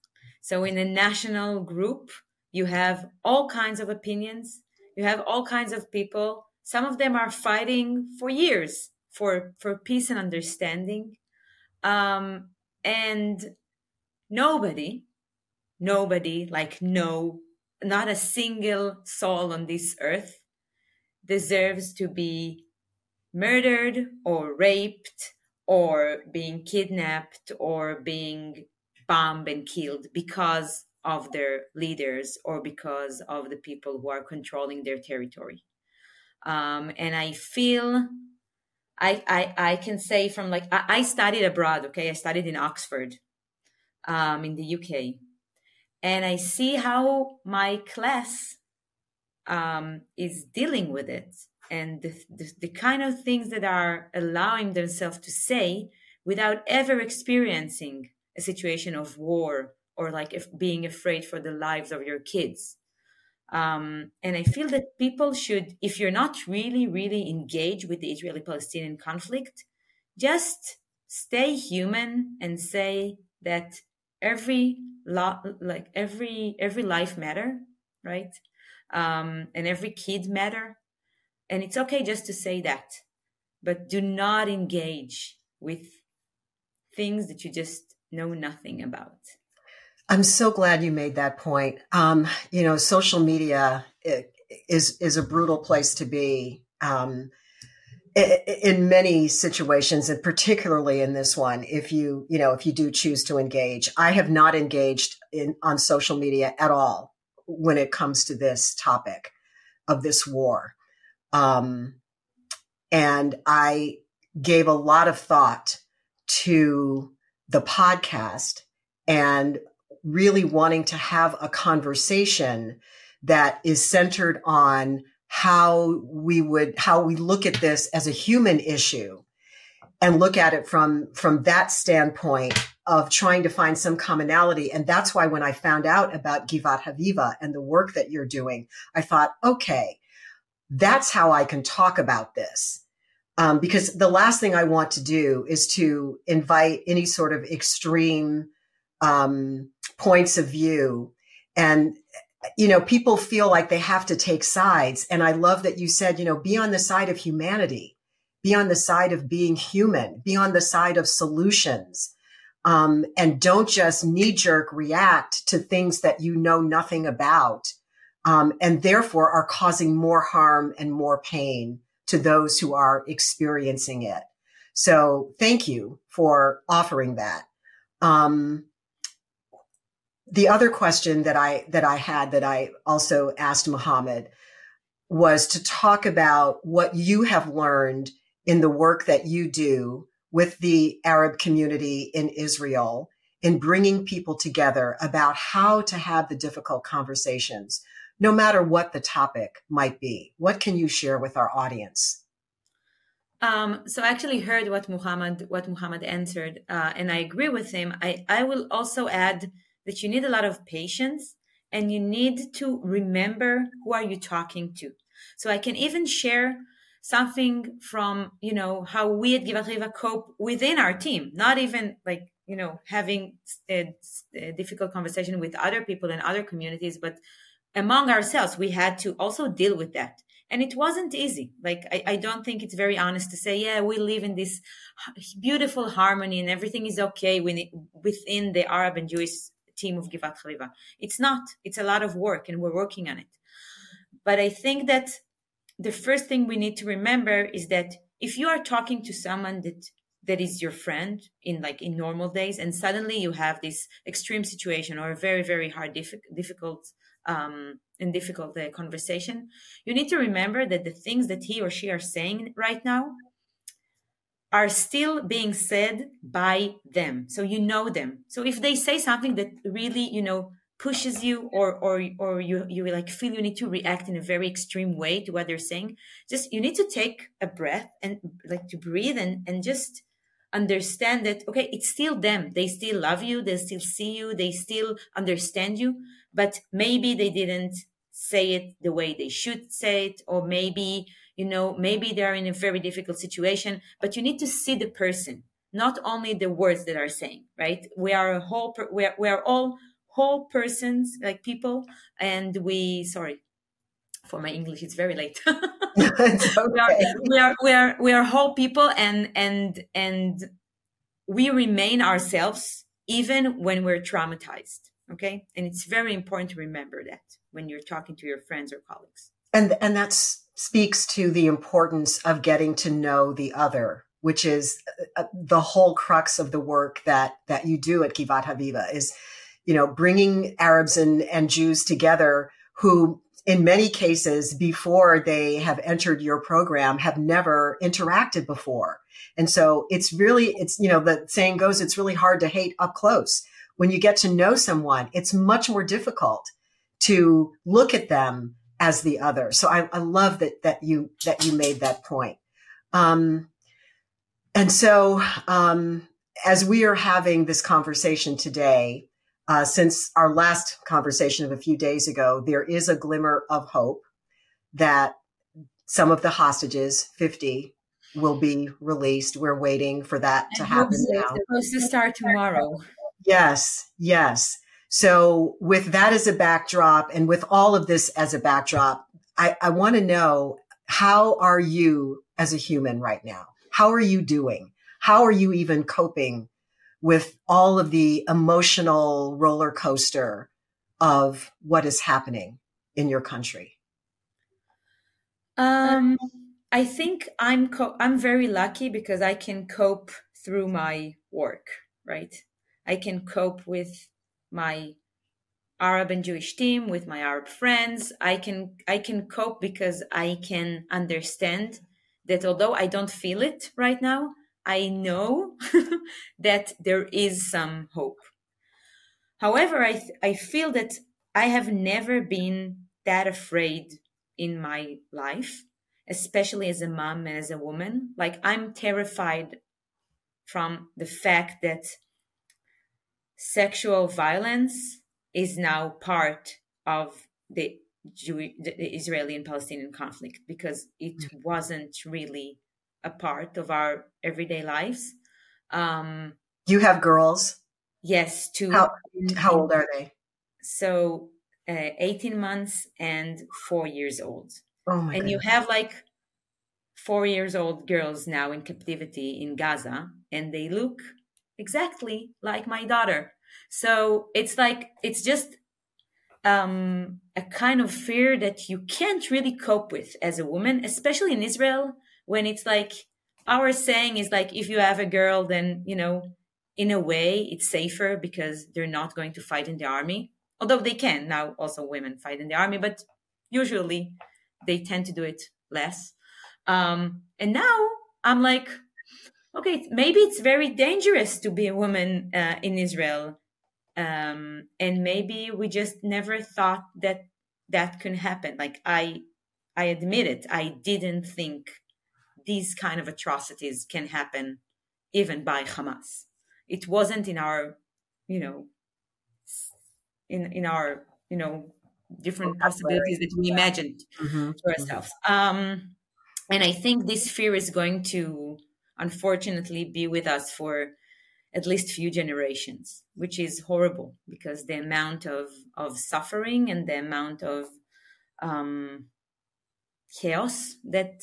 So, in a national group, you have all kinds of opinions, you have all kinds of people. Some of them are fighting for years for, for peace and understanding. Um, and nobody, nobody, like no, not a single soul on this earth deserves to be murdered or raped or being kidnapped or being bombed and killed because of their leaders or because of the people who are controlling their territory. Um, and I feel I, I, I can say from like I, I, studied abroad, okay? I studied in Oxford, um, in the UK. And I see how my class um, is dealing with it and the, the, the kind of things that are allowing themselves to say without ever experiencing a situation of war or like being afraid for the lives of your kids. Um, and I feel that people should, if you're not really, really engaged with the Israeli Palestinian conflict, just stay human and say that every lot, like every every life matter, right? Um, and every kid matter, and it's okay just to say that, but do not engage with things that you just know nothing about. I'm so glad you made that point. Um, you know, social media is is a brutal place to be um, in many situations, and particularly in this one. If you you know if you do choose to engage, I have not engaged in on social media at all when it comes to this topic of this war. Um, and I gave a lot of thought to the podcast and really wanting to have a conversation that is centered on how we would, how we look at this as a human issue and look at it from, from that standpoint of trying to find some commonality. And that's why when I found out about Givat Haviva and the work that you're doing, I thought, okay, that's how I can talk about this. Um, because the last thing I want to do is to invite any sort of extreme um, points of view. And, you know, people feel like they have to take sides. And I love that you said, you know, be on the side of humanity, be on the side of being human, be on the side of solutions. Um, and don't just knee jerk react to things that you know nothing about um, and therefore are causing more harm and more pain to those who are experiencing it. So thank you for offering that. Um, the other question that I that I had that I also asked Mohammad was to talk about what you have learned in the work that you do with the Arab community in Israel in bringing people together about how to have the difficult conversations no matter what the topic might be? What can you share with our audience? Um, so I actually heard what Mohammad what Mohammad answered, uh, and I agree with him. I, I will also add that you need a lot of patience and you need to remember who are you talking to. So I can even share something from you know how we at Givat Haviva cope within our team, not even like you know having a, a difficult conversation with other people in other communities, but among ourselves, we had to also deal with that. And it wasn't easy. Like I, I, don't think it's very honest to say yeah we live in this beautiful harmony and everything is okay within the arab and jewish team of Givat Haviva. it's not. It's a lot of work and we're working on it. But i think that the first thing we need to remember is that if you are talking to someone that that is your friend in like in normal days and suddenly you have this extreme situation or a very very hard difficult um, and difficult uh, conversation, you need to remember that the things that he or she are saying right now are still being said by them. So you know them. So if they say something that really, you know, pushes you or or or you you like feel you need to react in a very extreme way to what they're saying, just you need to take a breath and like to breathe and and just understand that okay, it's still them. They still love you, they still see you, they still understand you but maybe they didn't say it the way they should say it or maybe you know maybe they're in a very difficult situation but you need to see the person not only the words that are saying right? We are a whole per- we, are, we are all whole persons like people and we sorry for my english it's very late. It's okay. we, are, we are we are we are whole people and and and we remain ourselves even when we're traumatized Okay. And it's very important to remember that when you're talking to your friends or colleagues. And, and that speaks to the importance of getting to know the other, which is uh, uh, the whole crux of the work that, that you do at Givat Haviva is, you know, bringing Arabs and, and Jews together who in many cases before they have entered your program have never interacted before. And so it's really, it's, you know, the saying goes, it's really hard to hate up close when you get to know someone, it's much more difficult to look at them as the other. So I, I love that that you that you made that point. Um, and so um, as we are having this conversation today, uh, since our last conversation of a few days ago, there is a glimmer of hope that some of the hostages, 50, will be released. We're waiting for that to happen now. It's supposed to start tomorrow. Yes, yes. So with that as a backdrop and with all of this as a backdrop, I, I want to know how are you as a human right now? How are you doing? How are you even coping with all of the emotional roller coaster of what is happening in your country? Um, I think I'm co- I'm very lucky because I can cope through my work, right? I can cope with my Arab and Jewish team, with my Arab friends. I can I can cope because I can understand that although I don't feel it right now, I know that there is some hope. However, I I feel that I have never been that afraid in my life, especially as a mom and as a woman. Like I'm terrified from the fact that sexual violence is now part of the, Jew- the Israeli and Palestinian conflict because it mm-hmm. wasn't really a part of our everyday lives. Um, you have girls? Yes, two. How, how old are they? So, uh, 18 months and four years old. Oh my And goodness. you have like four years old girls now in captivity in Gaza, and they look exactly like my daughter. So it's like, it's just um, a kind of fear that you can't really cope with as a woman, especially in Israel, when it's like our saying is like, if you have a girl, then, you know, in a way it's safer because they're not going to fight in the army. Although they can now also women fight in the army, but usually they tend to do it less. Um, and now I'm like, okay, maybe it's very dangerous to be a woman uh, in Israel. Um, and maybe we just never thought that that could happen. Like I, I admit it, I didn't think these kind of atrocities can happen even by Hamas. It wasn't in our, you know, in in our, you know, different possibilities that we imagined mm-hmm. to ourselves. Um, and I think this fear is going to, unfortunately, be with us for at least few generations, which is horrible because the amount of of suffering and the amount of um, chaos that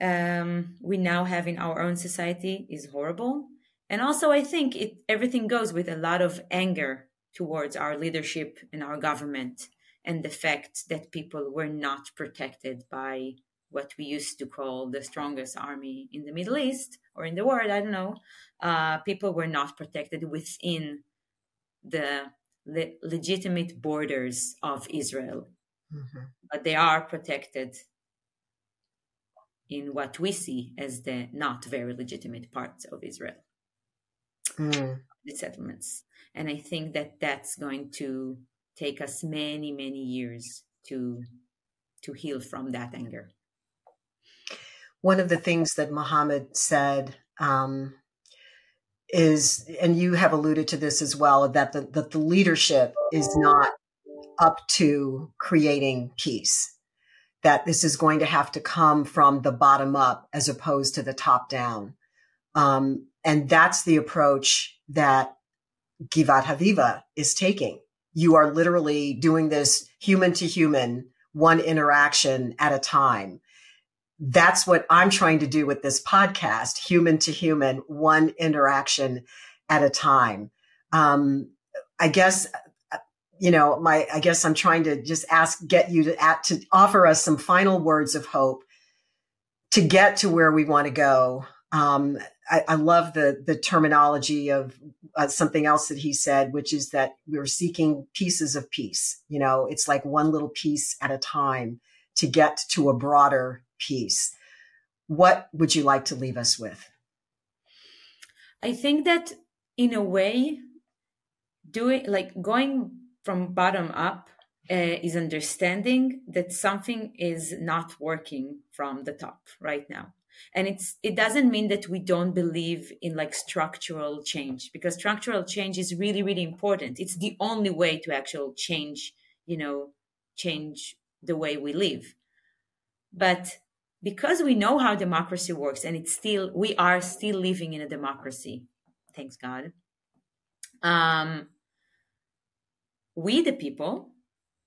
um, we now have in our own society is horrible. And also, I think it everything goes with a lot of anger towards our leadership and our government, and the fact that people were not protected by what we used to call the strongest army in the Middle East or in the world. I don't know. Uh, people were not protected within the le- legitimate borders of Israel, mm-hmm. but they are protected in what we see as the not very legitimate parts of Israel, mm. the settlements. And I think that that's going to take us many, many years to to heal from that anger. One of the things that Mohammad said um, is, and you have alluded to this as well, that the, that the leadership is not up to creating peace that this is going to have to come from the bottom up as opposed to the top down. Um, and that's the approach that Givat Haviva is taking. You are literally doing this human to human, one interaction at a time. That's what I'm trying to do with this podcast, human to human, one interaction at a time. Um, I guess you know, my, I guess I'm trying to just ask, get you to, at, to offer us some final words of hope to get to where we want to go. Um, I, I, love the, the terminology of uh, something else that he said, which is that we're seeking pieces of peace. You know, it's like one little piece at a time to get to a broader peace. What would you like to leave us with? I think that in a way, doing like going from bottom up uh, is understanding that something is not working from the top right now and it's it doesn't mean that we don't believe in like structural change because structural change is really really important it's the only way to actually change you know change the way we live but because we know how democracy works and it's still we are still living in a democracy thanks god um we, the people,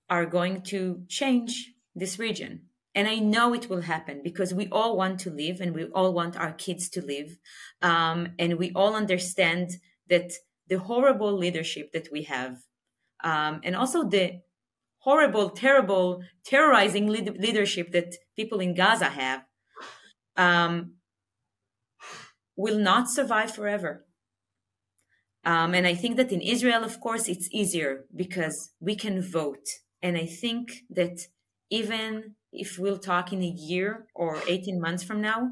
are going to change this region. And I know it will happen because we all want to live and we all want our kids to live. Um, and we all understand that the horrible leadership that we have, um, and also the horrible, terrible, terrorizing leadership that people in Gaza have, um, will not survive forever. Um, and I think that in Israel, of course, it's easier because we can vote. And I think that even if we'll talk in a year or 18 months from now,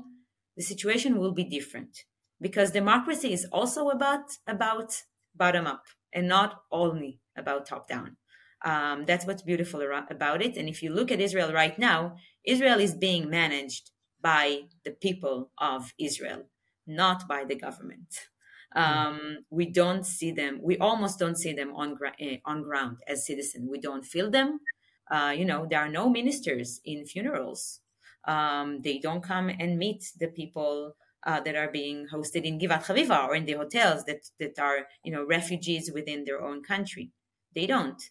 the situation will be different because democracy is also about, about bottom up and not only about top down. Um, that's what's beautiful about it. And if you look at Israel right now, Israel is being managed by the people of Israel, not by the government. Mm-hmm. um, we don't see them we almost don't see them on, gra- eh, on ground as citizens we don't feel them uh, you know there are no ministers in funerals um, they don't come and meet the people uh, that are being hosted in Givat Haviva or in the hotels that, that are you know refugees within their own country they don't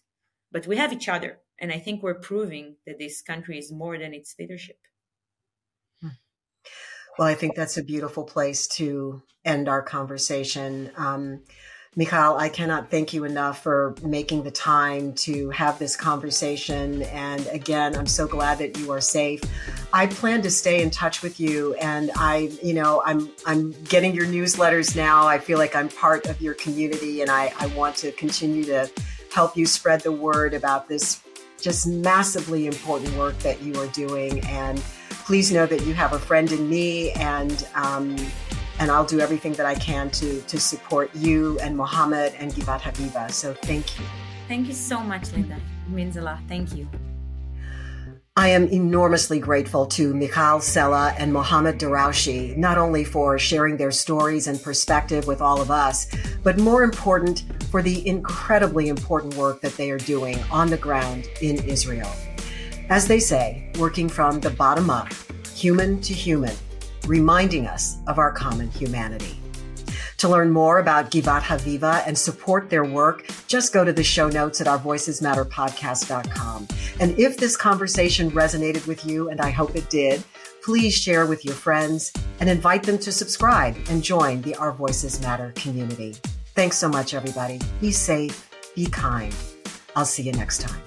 but we have each other and i think we're proving that this country is more than its leadership well, I think that's a beautiful place to end our conversation. Um, Michal, I cannot thank you enough for making the time to have this conversation. And again, I'm so glad that you are safe. I plan to stay in touch with you, and I, you know, I'm I'm getting your newsletters now. I feel like I'm part of your community, and I, I want to continue to help you spread the word about this just massively important work that you are doing. And please know that you have a friend in me and um, and I'll do everything that I can to to support you and Mohammad and Givat Haviva. So thank you. Thank you so much, Linda. It means a lot. Thank you. I am enormously grateful to Michal Sella and Mohammad Darawshe, not only for sharing their stories and perspective with all of us, but more important, for the incredibly important work that they are doing on the ground in Israel. As they say, working from the bottom up, human to human, reminding us of our common humanity. To learn more about Givat Haviva and support their work, just go to the show notes at ourvoicesmatterpodcast.com. And if this conversation resonated with you, and I hope it did, please share with your friends and invite them to subscribe and join the Our Voices Matter community. Thanks so much, everybody. Be safe, be kind. I'll see you next time.